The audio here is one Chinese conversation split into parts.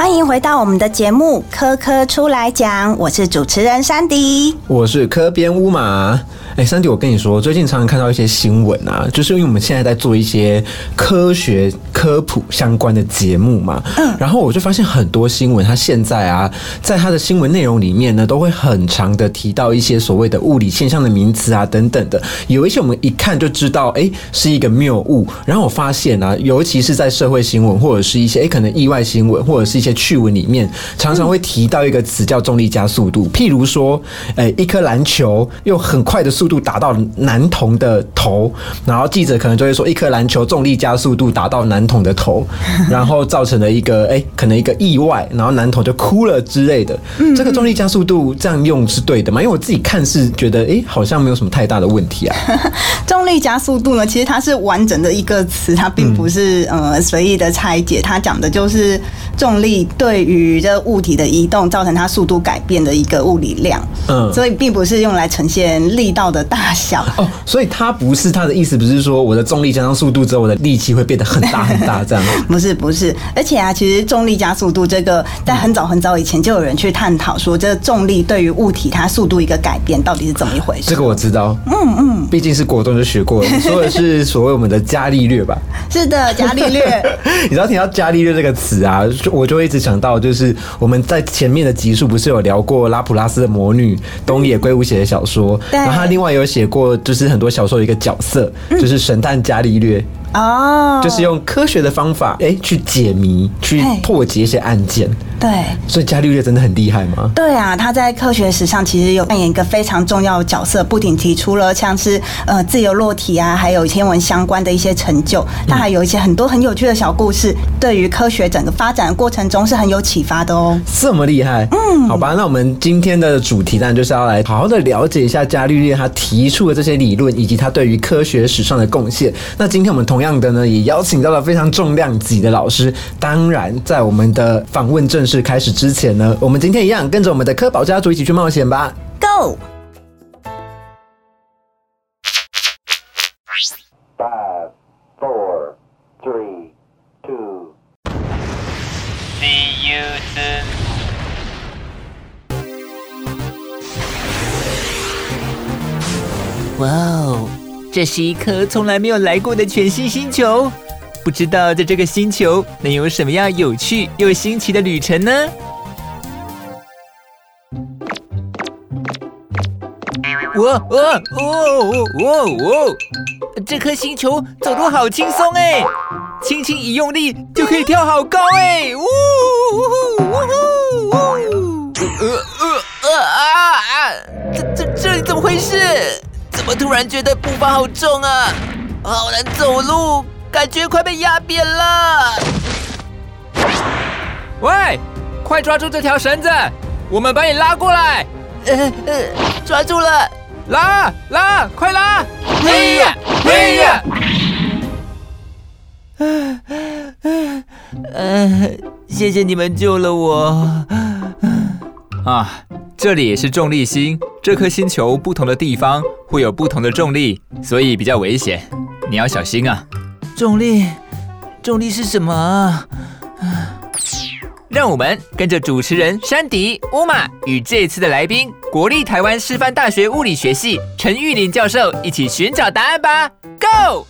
欢迎回到我们的节目《科科出来讲》，我是主持人珊迪，我是科编乌马。哎，珊迪，我跟你说，最近常常看到一些新闻啊，就是因为我们现在在做一些科学科普相关的节目嘛，嗯，然后我就发现很多新闻，它现在啊，在它的新闻内容里面呢，都会很长的提到一些所谓的物理现象的名词啊等等的，有一些我们一看就知道，哎，是一个谬误。然后我发现啊，尤其是在社会新闻或者是一些哎可能意外新闻或者是一些趣闻里面，常常会提到一个词叫重力加速度，譬如说，哎，一颗篮球用很快的速度打到男童的头，然后记者可能就会说，一颗篮球重力加速度打到男童的头，然后造成了一个哎，可能一个意外，然后男童就哭了之类的。这个重力加速度这样用是对的吗？因为我自己看是觉得，哎，好像没有什么太大的问题啊。重力加速度呢，其实它是完整的一个词，它并不是呃随意的拆解，它讲的就是重力对于这物体的移动造成它速度改变的一个物理量。嗯，所以并不是用来呈现力道的大。小哦，所以它不是它的意思，不是说我的重力加上速度之后，我的力气会变得很大很大这样。不是不是，而且啊，其实重力加速度这个，在很早很早以前就有人去探讨说，这重力对于物体它速度一个改变到底是怎么一回事。这个我知道，嗯嗯，毕竟是国中就学过了，说的是所谓我们的伽利略吧？是的，伽利略。你知道听到伽利略这个词啊，我就一直想到，就是我们在前面的集数不是有聊过拉普拉斯的魔女东野圭吾写的小说，然后他另外有写。写过就是很多小说的一个角色，就是神探伽利略。哦，就是用科学的方法，哎，去解谜，去破解一些案件。对，所以伽利略真的很厉害吗？对啊，他在科学史上其实有扮演一个非常重要的角色，不仅提出了像是呃自由落体啊，还有天文相关的一些成就。他还有一些很多很有趣的小故事，对于科学整个发展的过程中是很有启发的哦。这么厉害，嗯，好吧，那我们今天的主题呢，就是要来好好的了解一下伽利略他提出的这些理论，以及他对于科学史上的贡献。那今天我们同样的呢，也邀请到了非常重量级的老师。当然，在我们的访问正式开始之前呢，我们今天一样跟着我们的科宝家族一起去冒险吧。Go。Five, four, three, two. See you soon. 哇哦！这是一颗从来没有来过的全新星球，不知道在这个星球能有什么样有趣又新奇的旅程呢？哇哇哦哦哦！这颗星球走路好轻松哎，轻轻一用力就可以跳好高哎！呜呜呜呜！呃呃呃啊啊！这这这里怎么回事？怎么突然觉得步伐好重啊？好难走路，感觉快被压扁了。喂，快抓住这条绳子，我们把你拉过来。呃呃，抓住了，拉拉，快拉！嘿呀嘿呀！呃，谢谢你们救了我。啊。这里是重力星，这颗星球不同的地方会有不同的重力，所以比较危险，你要小心啊！重力，重力是什么？让我们跟着主持人山迪乌玛与这次的来宾国立台湾师范大学物理学系陈玉林教授一起寻找答案吧！Go！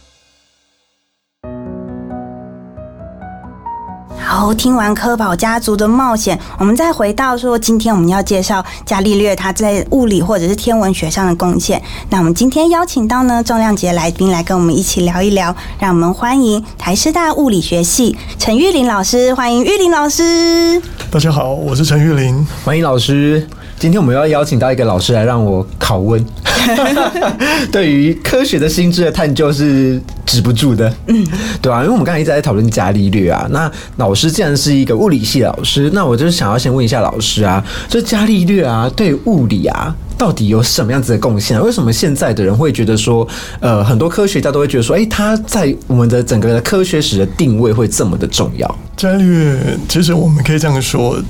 好，听完科宝家族的冒险，我们再回到说，今天我们要介绍伽利略他在物理或者是天文学上的贡献。那我们今天邀请到呢重量级来宾来跟我们一起聊一聊，让我们欢迎台师大物理学系陈玉林老师，欢迎玉林老师。大家好，我是陈玉林，欢迎老师。今天我们要邀请到一个老师来让我拷问，对于科学的心智的探究是止不住的，嗯，对啊，因为我们刚才一直在讨论伽利略啊，那老师既然是一个物理系老师，那我就是想要先问一下老师啊，就伽利略啊，对物理啊，到底有什么样子的贡献？为什么现在的人会觉得说，呃，很多科学家都会觉得说，哎，他在我们的整个的科学史的定位会这么的重要？伽利略，其实我们可以这样说。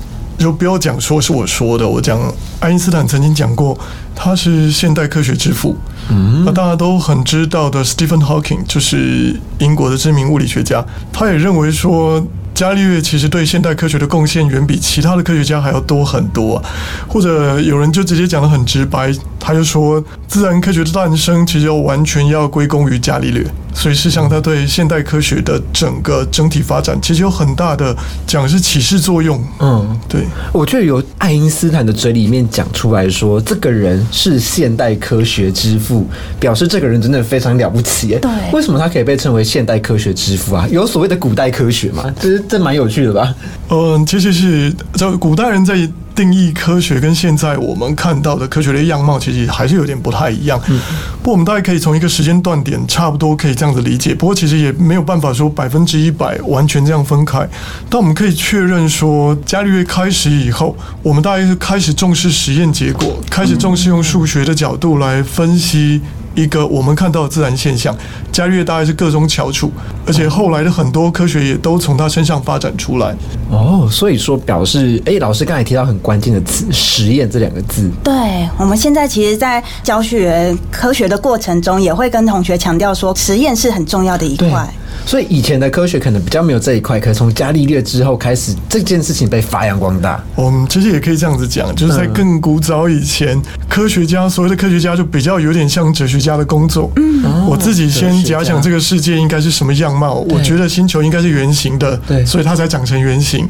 就不要讲说是我说的，我讲爱因斯坦曾经讲过，他是现代科学之父。嗯，那大家都很知道的，Stephen Hawking 就是英国的知名物理学家，他也认为说。伽利略其实对现代科学的贡献远比其他的科学家还要多很多、啊。或者有人就直接讲得很直白，他就说自然科学的诞生其实要完全要归功于伽利略。所以事实上，他对现代科学的整个整体发展其实有很大的讲是启示作用。嗯，对，我觉得由爱因斯坦的嘴里面讲出来说，这个人是现代科学之父，表示这个人真的非常了不起耶。对为什么他可以被称为现代科学之父啊？有所谓的古代科学吗？这这蛮有趣的吧？嗯，其实是这古代人在定义科学跟现在我们看到的科学的样貌，其实还是有点不太一样。嗯不过我们大概可以从一个时间段点差不多可以这样子理解。不过其实也没有办法说百分之一百完全这样分开。但我们可以确认说，伽利略开始以后，我们大概是开始重视实验结果，开始重视用数学的角度来分析。一个我们看到的自然现象，伽利略大概是各种翘楚，而且后来的很多科学也都从他身上发展出来。哦，所以说表示，哎，老师刚才提到很关键的词“实验”这两个字。对，我们现在其实，在教学科学的过程中，也会跟同学强调说，实验是很重要的一块。所以以前的科学可能比较没有这一块，可是从伽利略之后开始，这件事情被发扬光大。我们其实也可以这样子讲，就是在更古早以前，科学家所谓的科学家就比较有点像哲学家的工作。嗯，我自己先假想这个世界应该是什么样貌，我觉得星球应该是圆形的，对。所以它才长成圆形。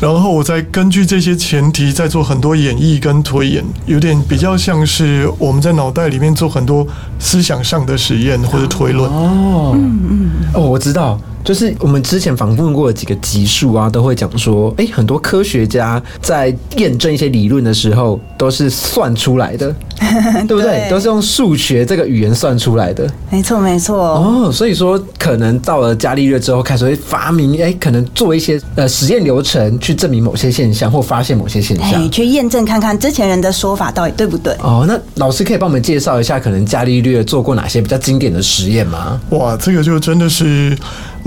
然后我再根据这些前提，再做很多演绎跟推演，有点比较像是我们在脑袋里面做很多思想上的实验或者推论。哦，嗯嗯，哦，我知道，就是我们之前访问过的几个集数啊，都会讲说，哎、很多科学家在验证一些理论的时候，都是算出来的，对不对？对都是用数学这个语言算出来的。没错，没错。哦，所以说可能到了伽利略之后，开始会发明，哎、可能做一些呃实验流程去证明某些现象或发现某些现象哎，。去验证看看之前人的说法到底对不对？哦，那老师可以帮我们介绍一下，可能伽利略做过哪些比较经典的实验吗？哇，这个就真的是，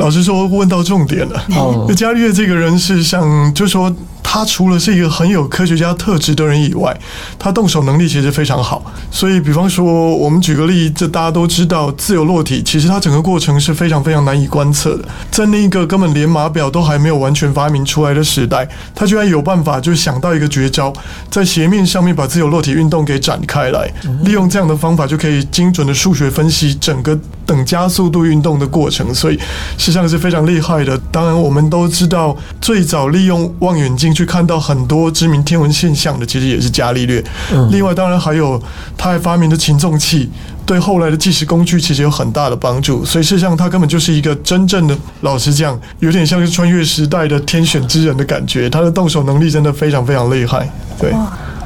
老实说问到重点了。哦那伽利略这个人是像，就说他除了是一个很有科学家特质的人以外，他动手能力其实非常好。所以，比方说，我们举个例，这大家都知道，自由落体其实它整个过程是非常非常难以观测的。在那个根本连码表都还没有完全发明出来的时代，他居然有办法就想到一个绝招，在斜面上面把自由落体运动给展开来，利用这样的方法就可以精准的数学分析整个等加速度运动的过程，所以实际上是非常厉害的。当然，我们都知道，最早利用望远镜去看到很多知名天文现象的，其实也是伽利略。另外，当然还有他还发明的擒纵器。对后来的计时工具其实有很大的帮助，所以事实上他根本就是一个真正的，老实讲，有点像是穿越时代的天选之人的感觉。他的动手能力真的非常非常厉害，对。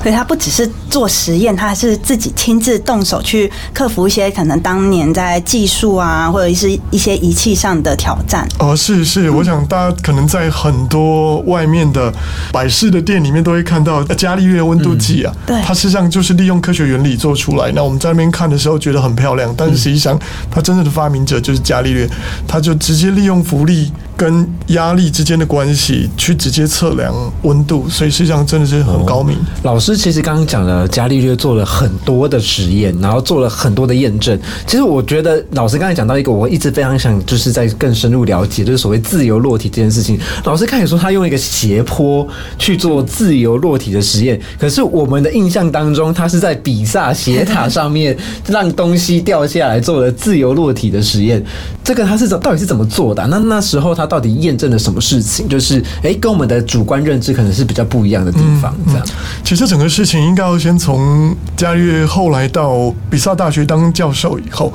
哇，所以他不只是做实验，他还是自己亲自动手去克服一些可能当年在技术啊，或者是一些仪器上的挑战。哦，是是，我想大家可能在很多外面的百事的店里面都会看到呃伽利略温度计啊，对它实际上就是利用科学原理做出来。那我们在那边看的时候觉得很漂亮，但是实际上它真正的发明者就是伽利略，他就直接利用浮力跟压力之间的关系去直接测量温度，所以实际上真的是很高明。老师其实刚刚讲了，伽利略做了很多的实验，然后做了很多的验证。其实我觉得老师刚才讲到一个，我一直非常想就是在更深入了解，就是所谓自由落体这件事情。老师开始说他用一个斜坡去做自由落体的实验，可是我们的印象当中，他是在比萨斜塔上面让东西掉下来做了自由落体的实验。这个他是怎到底是怎么做的、那那时候他到底验证了什么事情？就是诶，跟我们的主观认知可能是比较不一样的地方，这样。其实整个事情应该要先从伽利略后来到比萨大学当教授以后，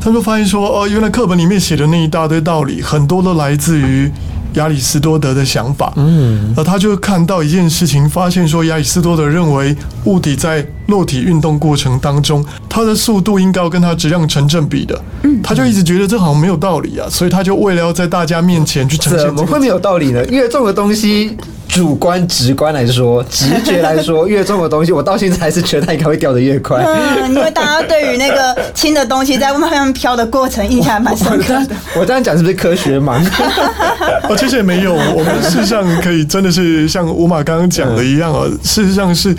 他就发现说，哦，原来课本里面写的那一大堆道理，很多都来自于。亚里士多德的想法，嗯，而他就看到一件事情，发现说亚里士多德认为物体在落体运动过程当中，它的速度应该要跟它质量成正比的，嗯，他就一直觉得这好像没有道理啊，所以他就为了要在大家面前去怎么会没有道理呢？越重的东西，主观直观来说，直觉来说，越重的东西，我到现在还是觉得它应该会掉的越快。嗯，因为大家对于那个轻的东西在慢慢飘的过程印象还蛮深刻的。我这样讲是不是科学盲？哦，其实也没有，我们事实上可以真的是像吴马刚刚讲的一样啊，事实上是。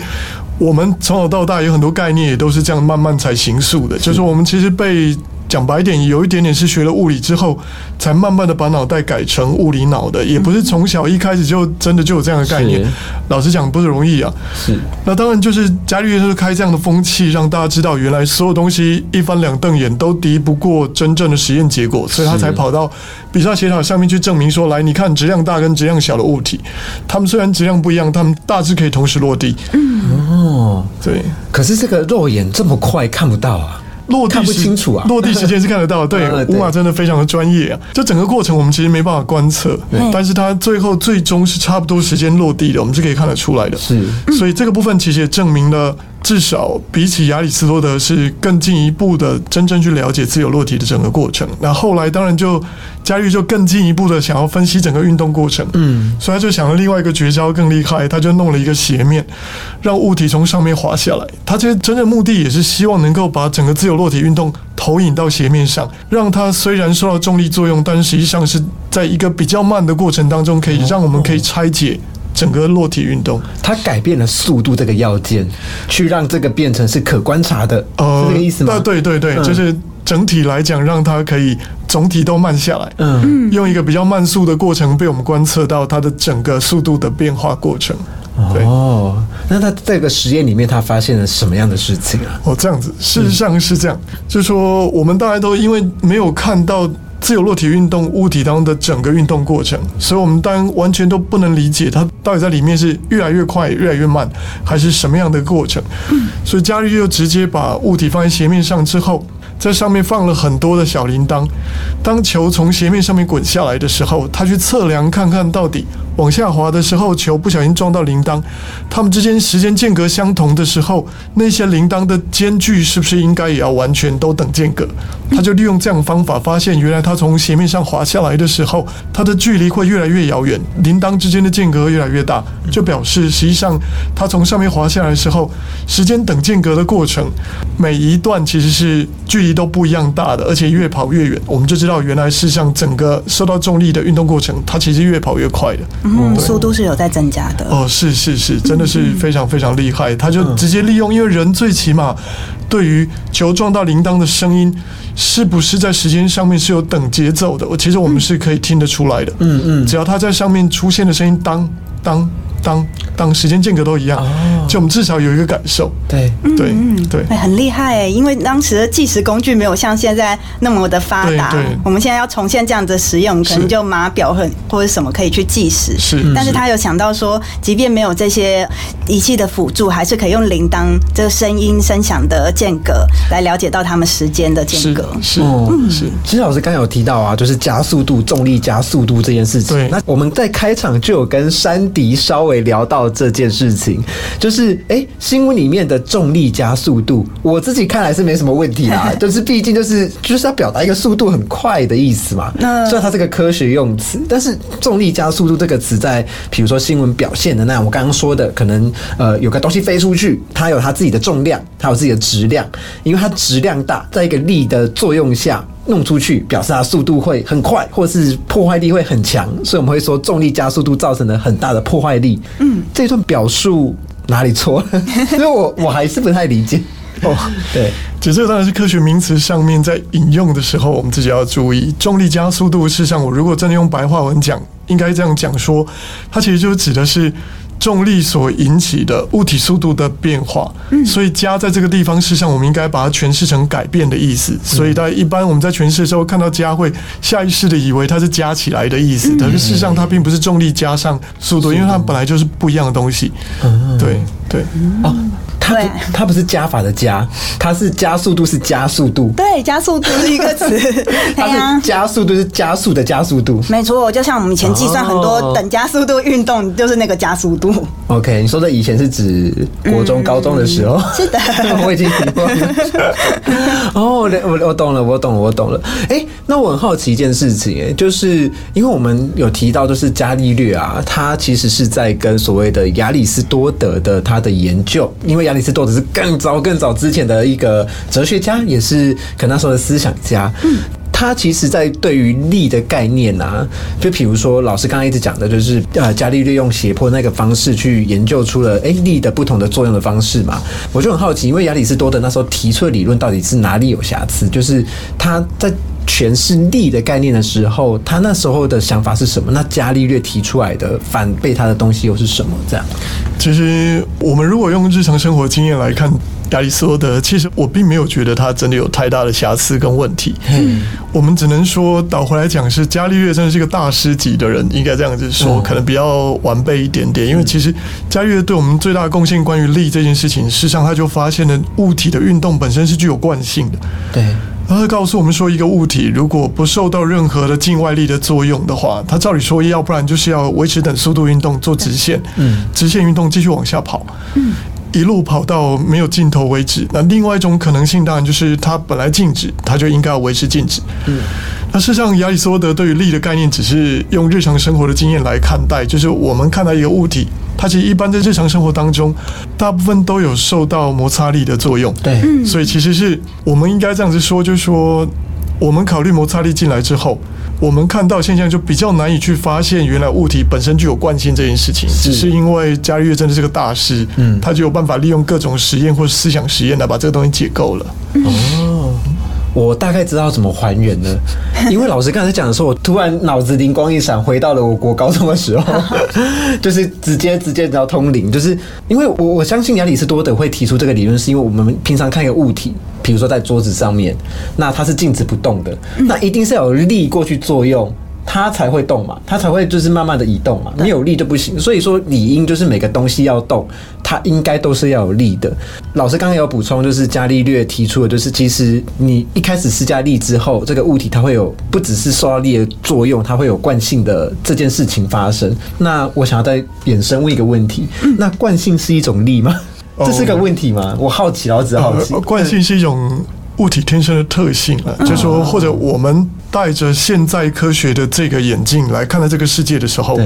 我们从小到大有很多概念，也都是这样慢慢才形塑的。就是我们其实被讲白一点，有一点点是学了物理之后，才慢慢的把脑袋改成物理脑的，也不是从小一开始就真的就有这样的概念。老实讲，不是容易啊。是那当然就是伽利略就是开这样的风气，让大家知道原来所有东西一翻两瞪眼都敌不过真正的实验结果，所以他才跑到比萨斜塔上面去证明说，来你看质量大跟质量小的物体，它们虽然质量不一样，它们大致可以同时落地。嗯哦，对，可是这个肉眼这么快看不到啊。落地看不时清楚啊落地时间是看得到的。对 乌马真的非常的专业啊。这整个过程我们其实没办法观测，但是它最后最终是差不多时间落地的，我们是可以看得出来的。是所以这个部分其实也证明了，至少比起亚里士多德是更进一步的真正去了解自由落体的整个过程。那后来当然就伽利就更进一步的想要分析整个运动过程，嗯，所以他就想了另外一个绝招更厉害，他就弄了一个斜面，让物体从上面滑下来。他其实真正目的也是希望能够把整个自由落体运动投影到斜面上，让它虽然受到重力作用，但实际上是在一个比较慢的过程当中，可以让我们可以拆解整个落体运动。它改变了速度这个要件，去让这个变成是可观察的，是这个意思吗？那对对对，嗯就是整体来讲，让它可以总体都慢下来。嗯，用一个比较慢速的过程被我们观测到它的整个速度的变化过程。对哦，那他这个实验里面他发现了什么样的事情啊？哦，这样子，事实上是这样，就是说我们大家都因为没有看到自由落体运动物体当中的整个运动过程，所以我们当然完全都不能理解它到底在里面是越来越快、越来越慢，还是什么样的过程。所以伽利略就直接把物体放在斜面上之后。在上面放了很多的小铃铛，当球从斜面上面滚下来的时候，他去测量看看到底往下滑的时候，球不小心撞到铃铛，它们之间时间间隔相同的时候，那些铃铛的间距是不是应该也要完全都等间隔？他就利用这样方法，发现原来他从斜面上滑下来的时候，它的距离会越来越遥远，铃铛之间的间隔越来越大，就表示实际上他从上面滑下来的时候，时间等间隔的过程，每一段其实是距离都不一样大的，而且越跑越远，我们就知道原来事实上整个受到重力的运动过程，它其实越跑越快的。嗯，速度是有在增加的。哦，是是是，真的是非常非常厉害。他就直接利用，因为人最起码对于球撞到铃铛的声音，是不是在时间上面是有等节奏的？我其实我们是可以听得出来的。嗯嗯，只要它在上面出现的声音，当当当当，时间间隔都一样，就我们至少有一个感受。对，对对。哎，很厉害哎！因为当时的计时工具没有像现在那么的发达我们现在要重现这样的实验，我们可能就码表很或者什么可以去计时。是但是他有想到说，即便没有这些仪器的辅助，还是可以用铃铛这个声音声响的间隔来了解到他们时间的间隔。是哦是，其实老师刚刚有提到啊，就是加速度、重力加速度这件事情。对那我们在开场就有跟山迪稍微聊到这件事情，就是哎、诶新闻里面的重力加速度，我自己看来是没什么问题啦，就是毕竟就是就是要表达一个速度很快的意思嘛。那虽然它是个科学用词，但是重力加速度这个词在比如说新闻表现的那样，我刚刚说的，可能呃有个东西飞出去，它有它自己的重量，它有自己的质量，因为它质量大，在一个力的作用下。弄出去，表示它速度会很快，或是破坏力会很强，所以我们会说重力加速度造成了很大的破坏力。嗯，这段表述哪里错了？因为我我还是不太理解。哦，对，只是这当然是科学名词上面在引用的时候，我们自己要注意。重力加速度，事实上我如果真的用白话文讲，应该这样讲说，它其实就指的是重力所引起的物体速度的变化。所以加在这个地方，事实上我们应该把它诠释成改变的意思。所以，大家一般我们在诠释的时候看到加，会下意识的以为它是加起来的意思，可是事实上它并不是重力加上速度，因为它本来就是不一样的东西。对对。哦，它它不是加法的加，它是加速度是加速度，对，加速度是一个词。对它呀是，加速度是加速的加速度。没错，就像我们以前计算很哦多等加速度运动，就是那个加速度。OK，你说的以前是指国中、高中的时候，是的 我已经忘了。哦，我我我懂了，我懂了，我懂了。哎、那我很好奇一件事情、哎，就是因为我们有提到，就是伽利略啊，他其实是在跟所谓的亚里士多德的他的研究，因为亚亚里士多德是更早更早之前的一个哲学家，也是可能那时候的思想家。他其实在对于力的概念啊，就比如说老师刚刚一直讲的，就是呃伽利略用斜坡那个方式去研究出了哎力的不同的作用的方式嘛，我就很好奇，因为亚里士多德那时候提出的理论到底是哪里有瑕疵？就是他在诠释力的概念的时候，他那时候的想法是什么？那伽利略提出来的反被他的东西又是什么？这样？其实我们如果用日常生活经验来看亚里士多德，其实我并没有觉得他真的有太大的瑕疵跟问题。嗯我们只能说倒回来讲，是伽利略真的是一个大师级的人，应该这样子说，可能比较完备一点点。因为其实伽利略对我们最大的贡献，关于力这件事情，事实上他就发现了物体的运动本身是具有惯性的。对。然后告诉我们说，一个物体如果不受到任何的境外力的作用的话，它照理说，要不然就是要维持等速度运动做直线，嗯，直线运动继续往下跑，嗯，一路跑到没有尽头为止。那另外一种可能性当然就是它本来静止，它就应该要维持静止，嗯。那事实上，亚里士多德对于力的概念只是用日常生活的经验来看待，就是我们看到一个物体，它其实一般在日常生活当中，大部分都有受到摩擦力的作用。对，所以其实是我们应该这样子说，就是说，我们考虑摩擦力进来之后，我们看到现象就比较难以去发现原来物体本身具有惯性这件事情，只是因为伽利略真的是个大师，嗯，他就有办法利用各种实验或思想实验来把这个东西解构了。哦。我大概知道怎么还原了，因为老师刚才讲的时候，我突然脑子灵光一闪，回到了我国高中的时候，就是直接直接要通灵，就是因为我我相信亚里士多德会提出这个理论，是因为我们平常看一个物体，比如说在桌子上面，那它是静止不动的，那一定是有力过去作用。它才会动嘛，它才会就是慢慢的移动嘛，没有力就不行。所以说理应就是每个东西要动，它应该都是要有力的。老师刚刚有补充，就是伽利略提出的，就是其实你一开始施加力之后，这个物体它会有不只是受到力的作用，它会有惯性的这件事情发生。那我想要再衍生问一个问题，那惯性是一种力吗？这是个问题吗？我好奇，老子好奇，惯性是一种物体天生的特性啊，就说或者我们。带着现在科学的这个眼镜来看待这个世界的时候，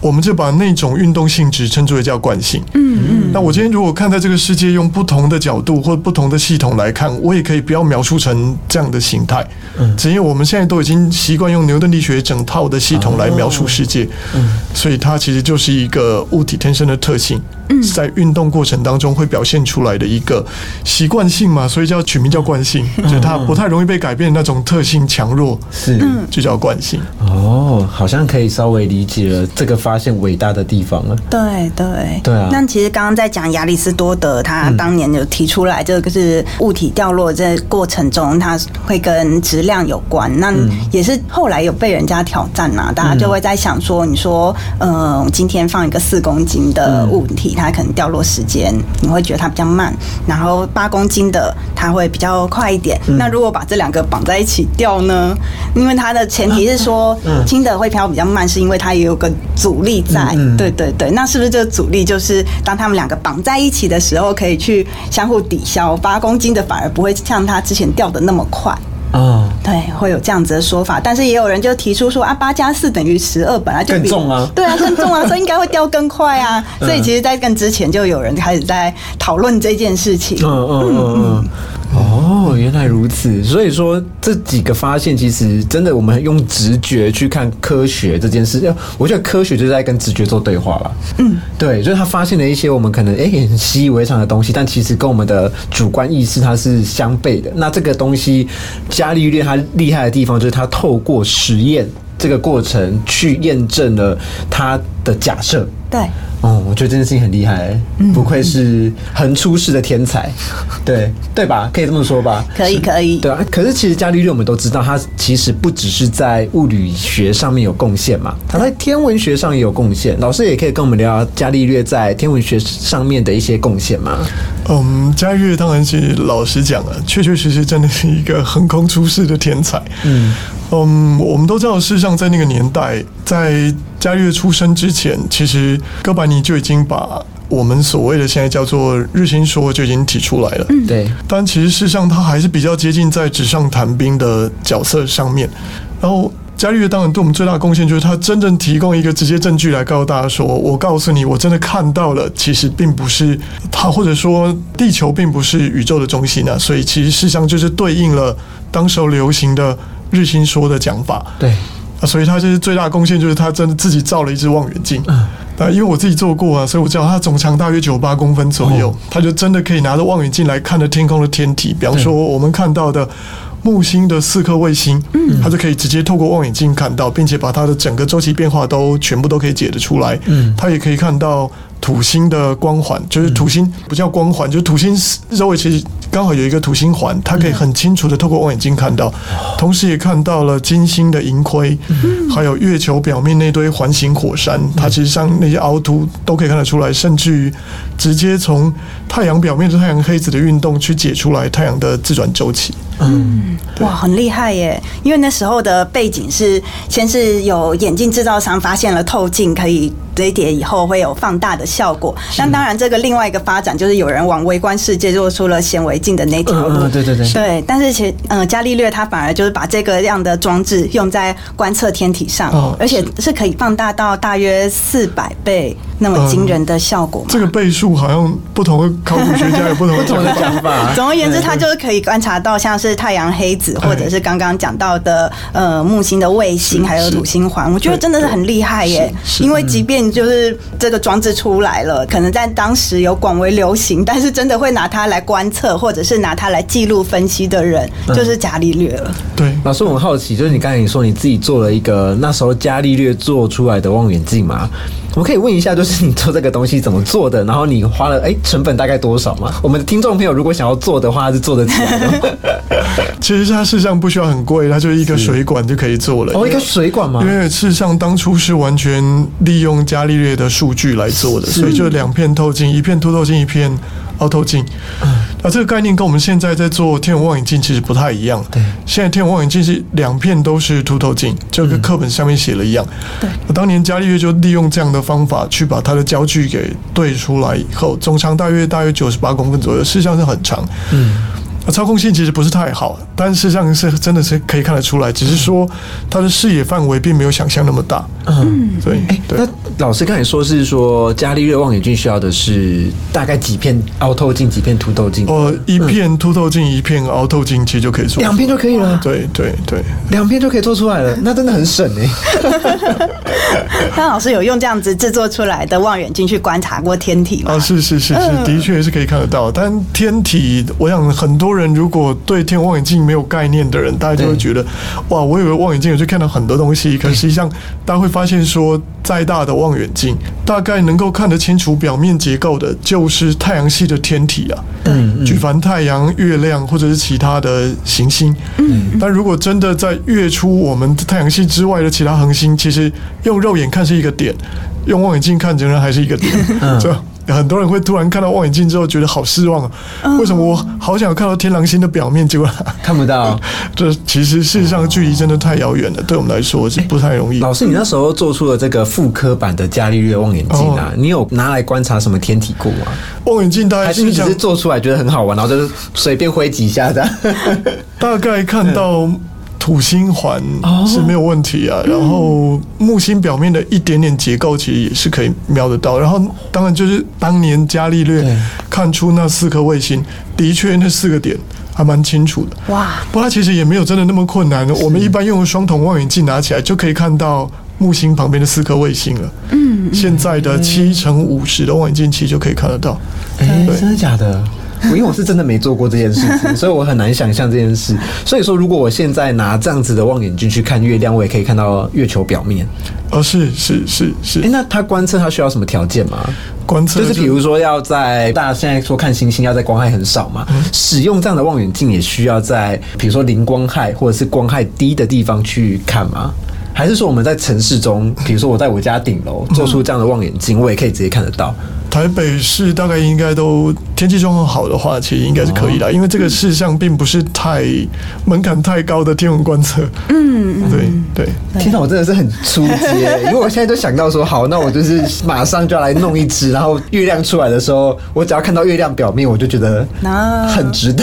我们就把那种运动性质称之为叫惯性。嗯嗯。那我今天如果看待这个世界用不同的角度或不同的系统来看，我也可以不要描述成这样的形态。嗯。只因为我们现在都已经习惯用牛顿力学整套的系统来描述世界。嗯。所以它其实就是一个物体天生的特性，在运动过程当中会表现出来的一个习惯性嘛，所以叫取名叫惯性，就它不太容易被改变那种特性强弱。是，就叫惯性哦，好像可以稍微理解了这个发现伟大的地方了。对对对啊！那其实刚刚在讲亚里士多德，他当年有提出来，这个是物体掉落这过程中，它会跟质量有关。那也是后来有被人家挑战呐，大家就会在想说，你说，呃，今天放一个四公斤的物体，它可能掉落时间你会觉得它比较慢，然后八公斤的它会比较快一点。那如果把这两个绑在一起掉呢？因为它的前提是说轻的会飘比较慢，是因为它也有个阻力在。对对对，那是不是这个阻力就是当它们两个绑在一起的时候，可以去相互抵消？八公斤的反而不会像它之前掉的那么快。啊，对，会有这样子的说法。但是也有人就提出说啊，八加四等于十二，本来就更重啊。对啊，更重啊，所以应该会掉更快啊。所以其实，在更之前就有人开始在讨论这件事情。嗯嗯嗯嗯。哦，原来如此。所以说这几个发现，其实真的我们用直觉去看科学这件事，我觉得科学就是在跟直觉做对话了。嗯，对，就是他发现了一些我们可能哎很习以为常的东西，但其实跟我们的主观意识它是相悖的。那这个东西，伽利略他厉害的地方就是他透过实验这个过程去验证了他的假设。对。哦，我觉得这件事情很厉害，不愧是横出世的天才，对对吧？可以这么说吧？可以可以。对啊，可是其实伽利略我们都知道，他其实不只是在物理学上面有贡献嘛，他在天文学上也有贡献。老师也可以跟我们聊聊伽利略在天文学上面的一些贡献吗？嗯，伽利略当然是老实讲啊，确确实实真的是一个横空出世的天才。嗯嗯，我们都知道，事实上在那个年代，在伽利略出生之前，其实哥白尼就已经把我们所谓的现在叫做日心说就已经提出来了。嗯，对。但其实事实上，它还是比较接近在纸上谈兵的角色上面。然后，伽利略当然对我们最大的贡献就是他真正提供一个直接证据来告诉大家说：“我告诉你，我真的看到了，其实并不是他，或者说地球并不是宇宙的中心啊。”所以，其实事实上就是对应了当时候流行的。日心说的讲法。对，啊，所以他就是最大的贡献就是他真的自己造了一只望远镜。嗯啊，因为我自己做过啊，所以我知道它总长大约九八公分左右哦，他就真的可以拿着望远镜来看着天空的天体，比方说我们看到的。木星的四颗卫星，嗯，它就可以直接透过望远镜看到，并且把它的整个周期变化都全部都可以解得出来。嗯，它也可以看到土星的光环，就是土星不叫光环，就是土星周围其实刚好有一个土星环，它可以很清楚的透过望远镜看到，同时也看到了金星的盈亏，还有月球表面那堆环形火山，它其实上那些凹凸都可以看得出来，甚至于直接从太阳表面的太阳黑子的运动去解出来太阳的自转周期。嗯哇，很厉害耶！因为那时候的背景是，先是有眼镜制造商发现了透镜可以堆叠以后会有放大的效果。那当然，这个另外一个发展就是有人往微观世界做出了显微镜的那条路。嗯嗯对对对对，但是其实，呃，伽利略他反而就是把这个样的装置用在观测天体上，哦而且是可以放大到大约四百倍那么惊人的效果嘛。这个倍数好像不同的考古学家有不同的不同的讲法。总而言之，他就是可以观察到像是太阳黑子，或者是刚刚讲到的呃木星的卫星，还有土星环。我觉得真的是很厉害耶！因为即便就是这个装置出来了，可能在当时有广为流行，但是真的会拿它来观测，或者是拿它来记录分析的人，就是伽利略了。对，老师，我很好奇，就是你刚才你说你自己做了一个那时候伽利略做出来的望远镜嘛？我们可以问一下，就是你做这个东西怎么做的？然后你花了哎、成本大概多少吗？我们的听众朋友如果想要做的话，是做得起来。其实它事实上不需要很贵，它就是一个水管就可以做了。哦，一个水管吗因？为事实上当初是完全利用伽利略的数据来做的，所以就两片透镜，一片凸透镜，一片凹透镜。那这个概念跟我们现在在做天文望远镜其实不太一样。对，现在天文望远镜是两片都是凸透镜，就跟课本上面写了一样。对，当年伽利略就利用这样的方法去把它的焦距给对出来以后，总长大约大约九十八公分左右，事实上是很长。嗯。操控性其实不是太好，但事实上是真的是可以看得出来，只是说他的视野范围并没有想象那么大。嗯，对，对那。老师刚才说是说伽利略望远镜需要的是大概几片凹透镜，几片凸透镜？呃，一片凸透镜，一片凹透镜，其实就可以做。两片就可以了，对对对，两片就可以做出来了，那真的很省哎。张老师有用这样子制作出来的望远镜去观察过天体吗？啊，是是是是，的确是可以看得到。但天体，我想很多人如果对天文望远镜没有概念的人，大家就会觉得，哇，我以为望远镜有去看到很多东西，可实际上大家会发现说，再大的望远镜，大概能够看得清楚表面结构的，就是太阳系的天体啊。嗯，举凡太阳、月亮或者是其他的行星。嗯，但如果真的在月出我们太阳系之外的其他恒星，其实用肉眼看是一个点，用望远镜看仍然还是一个点。这很多人会突然看到望远镜之后觉得好失望啊！为什么我好想看到天狼星的表面，结果看不到。这其实事实上距离真的太遥远了，对我们来说是不太容易。老师，你那时候做出了这个复刻版的伽利略望远镜啊，你有拿来观察什么天体过吗？望远镜大概还是你只像是做出来觉得很好玩，然后就是随便挥几下的？大概看到 土星环哦是没有问题啊，然后木星表面的一点点结构其实也是可以瞄得到，然后当然就是当年伽利略看出那四颗卫星，的确那四个点还蛮清楚的。哇，不过它其实也没有真的那么困难，我们一般用双筒望远镜拿起来就可以看到木星旁边的四颗卫星了。嗯，现在的七乘五十的望远镜其实就可以看得到。哎、真的假的？我因为我是真的没做过这件事情，所以我很难想象这件事。所以说，如果我现在拿这样子的望远镜去看月亮，我也可以看到月球表面。哦，是是是是哎、，那它观测它需要什么条件吗？观测就是比如说要在大家现在说看星星要在光害很少嘛，使用这样的望远镜也需要在比如说零光害或者是光害低的地方去看吗？还是说我们在城市中，比如说我在我家顶楼做出这样的望远镜，我也可以直接看得到？台北市大概应该都天气状况好的话，其实应该是可以的，因为这个事项并不是太门槛太高的天文观测。嗯，对对。天哪，我真的是很出街，因为我现在就想到说，好，那我就是马上就要来弄一只，然后月亮出来的时候，我只要看到月亮表面，我就觉得 啊很值得。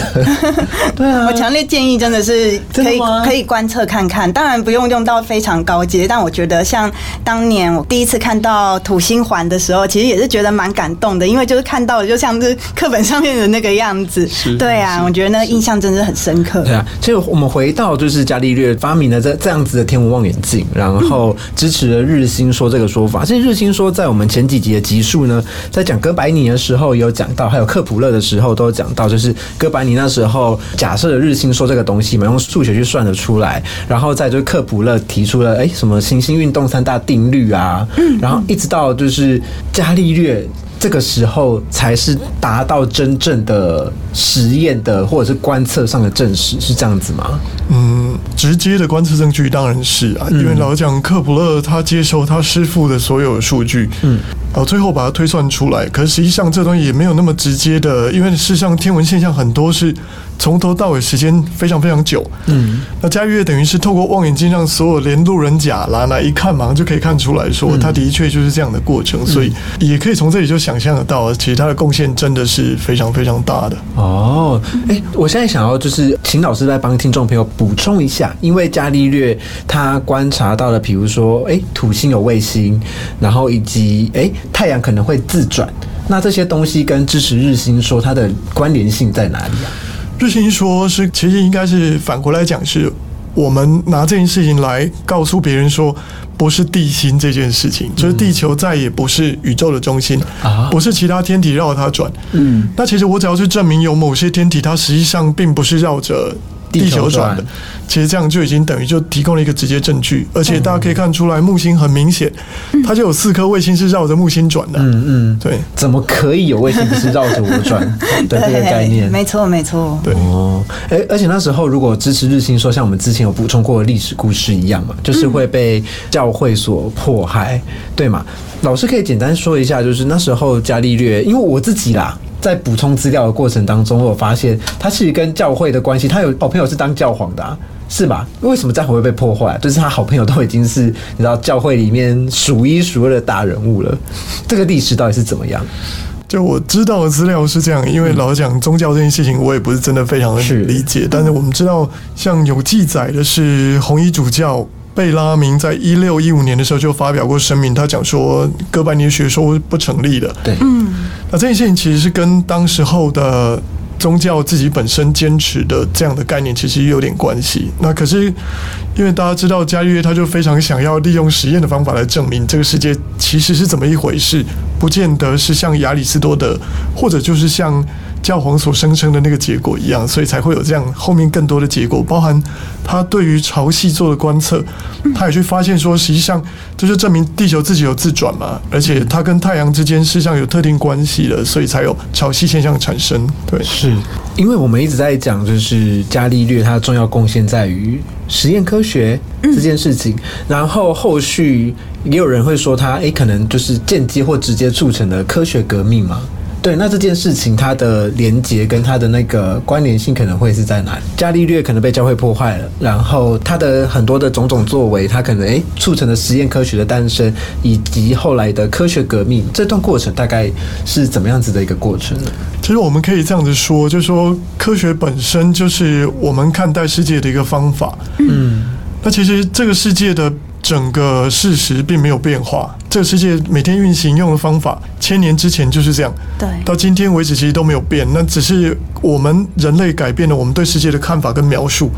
对啊我强烈建议真的是可以可以观测看看，当然不用用到非常高阶，但我觉得像当年我第一次看到土星环的时候，其实也是觉得蛮感感动的，因为就是看到了就像是课本上面的那个样子。对啊，我觉得那个印象真的很深刻。对啊，所以我们回到就是伽利略发明了这这样子的天文望远镜，然后支持了日心说这个说法。其实日心说在我们前几集的集数呢，在讲哥白尼的时候有讲到，还有克普勒的时候都有讲到，就是哥白尼那时候假设了日心说这个东西嘛，用数学去算得出来，然后再就是克普勒提出了哎什么行星运动三大定律啊，然后一直到就是伽利略。这个时候才是达到真正的实验的或者是观测上的证实，是这样子吗？嗯，直接的观测证据当然是啊，因为老实讲克普勒他接受他师傅的所有数据，嗯，然后最后把它推算出来。可是实际上这东西也没有那么直接的，因为事实上天文现象很多是从头到尾时间非常非常久，嗯，那伽利略等于是透过望远镜让所有连路人甲啦，那一看马上就可以看出来说，他的确就是这样的过程，所以也可以从这里就想象得到，其实他的贡献真的是非常非常大的。哦，哎，我现在想要就是请老师来帮听众朋友补充一下，因为伽利略他观察到了，比如说，哎，土星有卫星，然后以及哎太阳可能会自转，那这些东西跟支持日心说它的关联性在哪里啊？日心说是其实应该是反过来讲，是我们拿这件事情来告诉别人说，不是地心这件事情，就是地球再也不是宇宙的中心啊。不是其他天体绕它转。嗯，那其实我只要去证明有某些天体，它实际上并不是绕着地球转的其实这样就已经等于就提供了一个直接证据，而且大家可以看出来，木星很明显，它就有四颗卫星是绕着木星转的。嗯嗯，对怎么可以有卫星不是绕着我转 的这个概念？没错没错。对，哦，哎、而且那时候如果支持日心说，像我们之前有补充过的历史故事一样嘛，就是会被教会所迫害，对吗？老师可以简单说一下，就是那时候伽利略，因为我自己啦。在补充资料的过程当中，我有发现他其实跟教会的关系，他有好朋友是当教皇的、啊，是吧？为什么这样会被破坏？就是他好朋友都已经是你知道教会里面数一数二的大人物了，这个历史到底是怎么样？就我知道的资料是这样，因为老实讲宗教这件事情，我也不是真的非常的是理解。但是我们知道，像有记载的是红衣主教贝拉明在一六一五年的时候就发表过声明，他讲说哥白尼学说不成立的。对，嗯那这件事情其实是跟当时候的宗教自己本身坚持的这样的概念其实有点关系。那可是因为大家知道伽利略他就非常想要利用实验的方法来证明这个世界其实是怎么一回事，不见得是像亚里士多德或者就是像。教皇所声称的那个结果一样，所以才会有这样后面更多的结果，包含他对于潮汐做的观测，他也去发现说，实际上这就证明地球自己有自转嘛，而且它跟太阳之间事实上有特定关系的，所以才有潮汐现象产生。对，是因为我们一直在讲，就是伽利略他的重要贡献在于实验科学这件事情，然后后续也有人会说他，诶，可能就是间接或直接促成了科学革命嘛。对，那这件事情它的连结跟它的那个关联性可能会是在哪里？伽利略可能被教会破坏了，然后他的很多的种种作为，他可能诶促成了实验科学的诞生，以及后来的科学革命，这段过程大概是怎么样子的一个过程呢？其实我们可以这样子说，就是说科学本身就是我们看待世界的一个方法。嗯，那其实这个世界的整个事实并没有变化，这个世界每天运行用的方法，千年之前就是这样，对到今天为止其实都没有变。那只是我们人类改变了我们对世界的看法跟描述。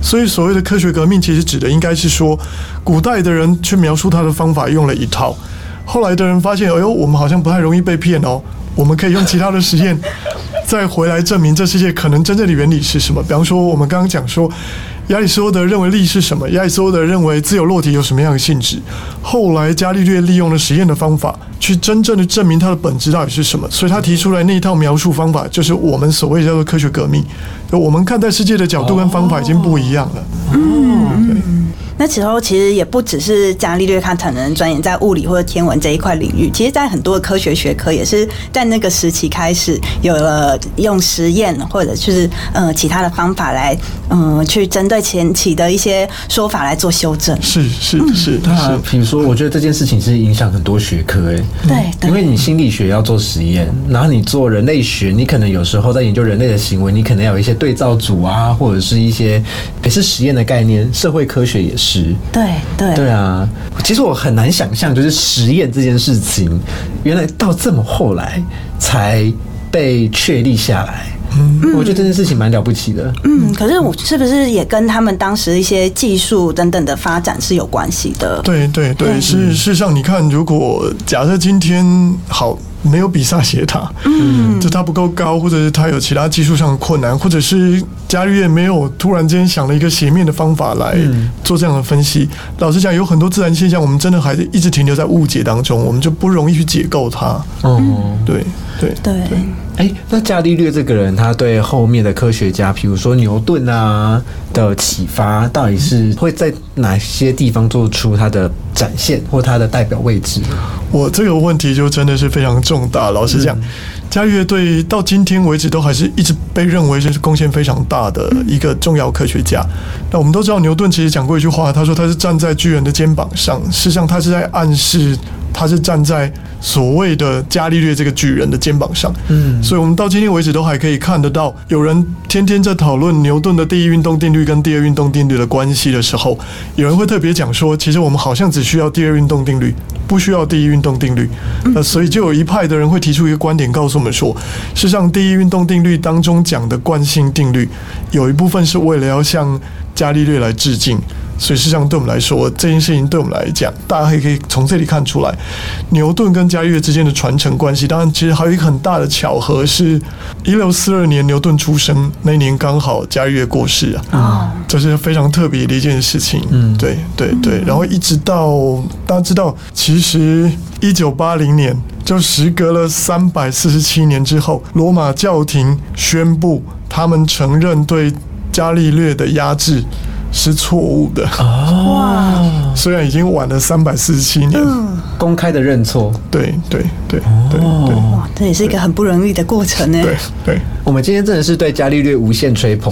所以所谓的科学革命，其实指的应该是说，古代的人去描述他的方法用了一套，后来的人发现，哎呦，我们好像不太容易被骗哦，我们可以用其他的实验再回来证明这世界可能真正的原理是什么。比方说，我们刚刚讲说。亚里士多德认为力是什么？亚里士多德认为自由落体有什么样的性质？后来伽利略利用了实验的方法，去真正的证明它的本质到底是什么。所以他提出来那一套描述方法，就是我们所谓叫做科学革命。我们看待世界的角度跟方法已经不一样了。那时候其实也不只是伽利略他可能钻研在物理或者天文这一块领域，其实在很多的科学学科也是在那个时期开始有了用实验或者就是呃其他的方法来嗯、呃去针对前期的一些说法来做修正。是是是对啊是，，比如说，我觉得这件事情是影响很多学科诶。对对因为你心理学要做实验，然后你做人类学，你可能有时候在研究人类的行为，你可能要有一些对照组啊，或者是一些也是实验的概念。社会科学也是。师。对对对啊，其实我很难想象，就是实验这件事情，原来到这么后来才被确立下来。嗯，我觉得这件事情蛮了不起的。嗯，可是我是不是也跟他们当时一些技术等等的发展是有关系的？对对对，嗯事事实上，你看，如果假设今天好没有比萨斜塔，嗯。就它不够高，或者是它有其他技术上的困难，或者是伽利略没有突然间想了一个斜面的方法来做这样的分析。老实讲，有很多自然现象，我们真的还是一直停留在误解当中，我们就不容易去解构它。哦，对对。对，哎，那伽利略这个人，他对后面的科学家，比如说牛顿啊的启发，到底是会在哪些地方做出他的展现，或他的代表位置？我这个问题就真的是非常重大。老实讲，伽利略对到今天为止都还是一直被认为是贡献非常大的一个重要科学家。那我们都知道，牛顿其实讲过一句话，他说他是站在巨人的肩膀上，事实上他是在暗示他是站在所谓的伽利略这个巨人的肩膀上。嗯，所以我们到今天为止都还可以看得到，有人天天在讨论牛顿的第一运动定律跟第二运动定律的关系的时候，有人会特别讲说，其实我们好像只需要第二运动定律，不需要第一运动定律。那所以就有一派的人会提出一个观点，告诉我们说，事实上第一运动定律当中讲的惯性定律，有一部分是为了要向伽利略来致敬。所以事实上，对我们来说，这件事情对我们来讲，大家也可以从这里看出来，牛顿跟伽利略之间的传承关系。当然，其实还有一个很大的巧合是，一六四二年牛顿出生那一年刚好伽利略过世啊，哦，这是非常特别的一件事情。嗯，对对对。然后一直到大家知道，其实一九八零年，就时隔了三百四十七年之后，罗马教廷宣布他们承认对伽利略的压制是错误的。哇，虽然已经晚了三百四十七年，公开的认错。对对对对对哇，这也是一个很不容易的过程呢。对对。我们今天真的是对伽利略无限吹捧，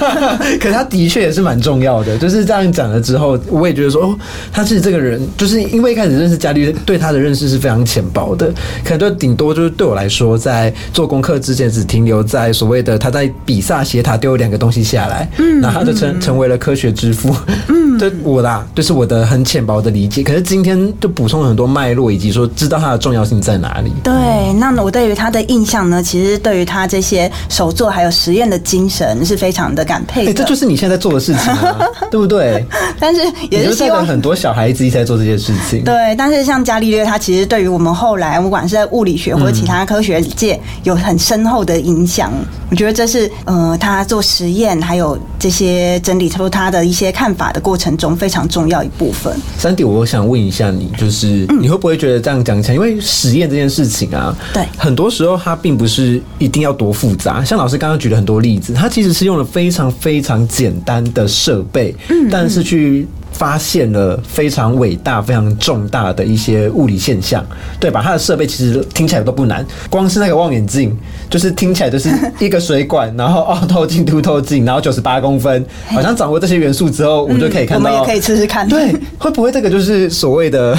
可是他的确也是蛮重要的。就是这样讲了之后，我也觉得说，哦，他是这个人，就是因为一开始认识伽利略，对他的认识是非常浅薄的，可能就顶多就是对我来说，在做功课之前只停留在所谓的他在比萨斜塔丢了两个东西下来，嗯，然后他就成成为了科学之父，嗯，对我啦，就是我的很浅薄的理解。可是今天就补充了很多脉络，以及说知道它的重要性在哪里。对，那我对于他的印象呢，其实对于他这些手作还有实验的精神是非常的感佩哎、的。这就是你现在在做的事情啊，对不对？但是也是希望很多小孩子一起在做这件事情。对，但是像伽利略，他其实对于我们后来不管是在物理学或者其他科学界有很深厚的影响。我觉得这是呃，他做实验还有这些整理出他的一些看法的过程中非常重要一部分。三弟，我想问一下你，就是你会不会觉得这样讲起来，因为实验这件事情啊，对很多时候它并不是一定要多复杂。像老师刚刚举了很多例子，它其实是用了非常非常简单的设备，但是去。发现了非常伟大、非常重大的一些物理现象，对吧？它的设备其实听起来都不难，光是那个望远镜，就是听起来就是一个水管，然后凹透镜、凸透镜，然后九十八公分，好像掌握这些元素之后，我们就可以看到。我们也可以试试看。对，会不会这个就是所谓的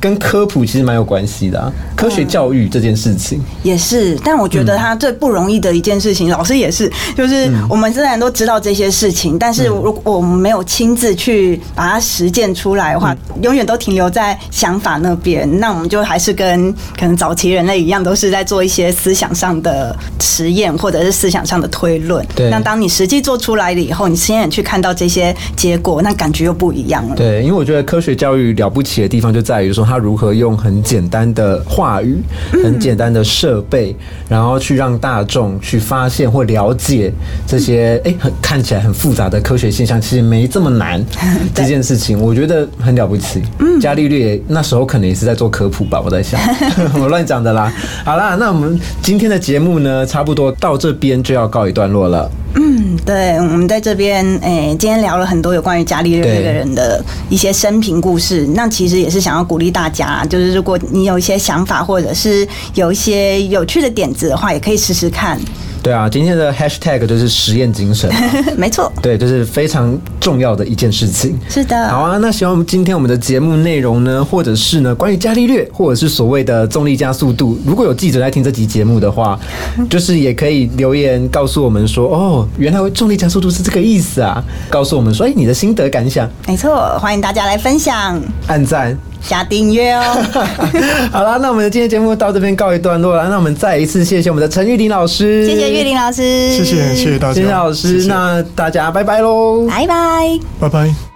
跟科普其实蛮有关系的、啊？科学教育这件事情，也是，但我觉得他最不容易的一件事情，老师也是，就是我们虽然都知道这些事情，但是如果我们没有亲自去把它实践出来的话，永远都停留在想法那边，那我们就还是跟可能早期人类一样，都是在做一些思想上的实验或者是思想上的推论。对那当你实际做出来了以后，你亲眼去看到这些结果，那感觉又不一样了。对，因为我觉得科学教育了不起的地方就在于说，它如何用很简单的话语、很简单的设备，然后去让大众去发现或了解这些哎、很看起来很复杂的科学现象，其实没这么难。这件事情我觉得很了不起。嗯伽利略那时候可能也是在做科普吧，我在想，我乱讲的啦。好啦，那我们今天的节目呢，差不多到这边就要告一段落了。嗯，对，我们在这边，诶、今天聊了很多有关于伽利略这个人的一些生平故事。那其实也是想要鼓励大家，就是如果你有一些想法，或者是有一些有趣的点子的话，也可以试试看。对啊，今天的 hashtag 就是实验精神啊、没错，对，这、是非常重要的一件事情。是的。好啊，那希望我们今天我们的节目内容呢，或者是呢关于伽利略，或者是所谓的重力加速度，如果有记者在听这集节目的话，就是也可以留言告诉我们说，哦，原来重力加速度是这个意思啊，告诉我们说，哎，你的心得感想，没错，欢迎大家来分享、按赞。加订阅哦。好啦，那我们的今天节目到这边告一段落了。那我们再一次谢谢我们的陈玉玲老师，谢谢玉林老师，谢谢谢谢大家，谢谢老师。谢谢那大家拜拜喽，拜拜。拜拜。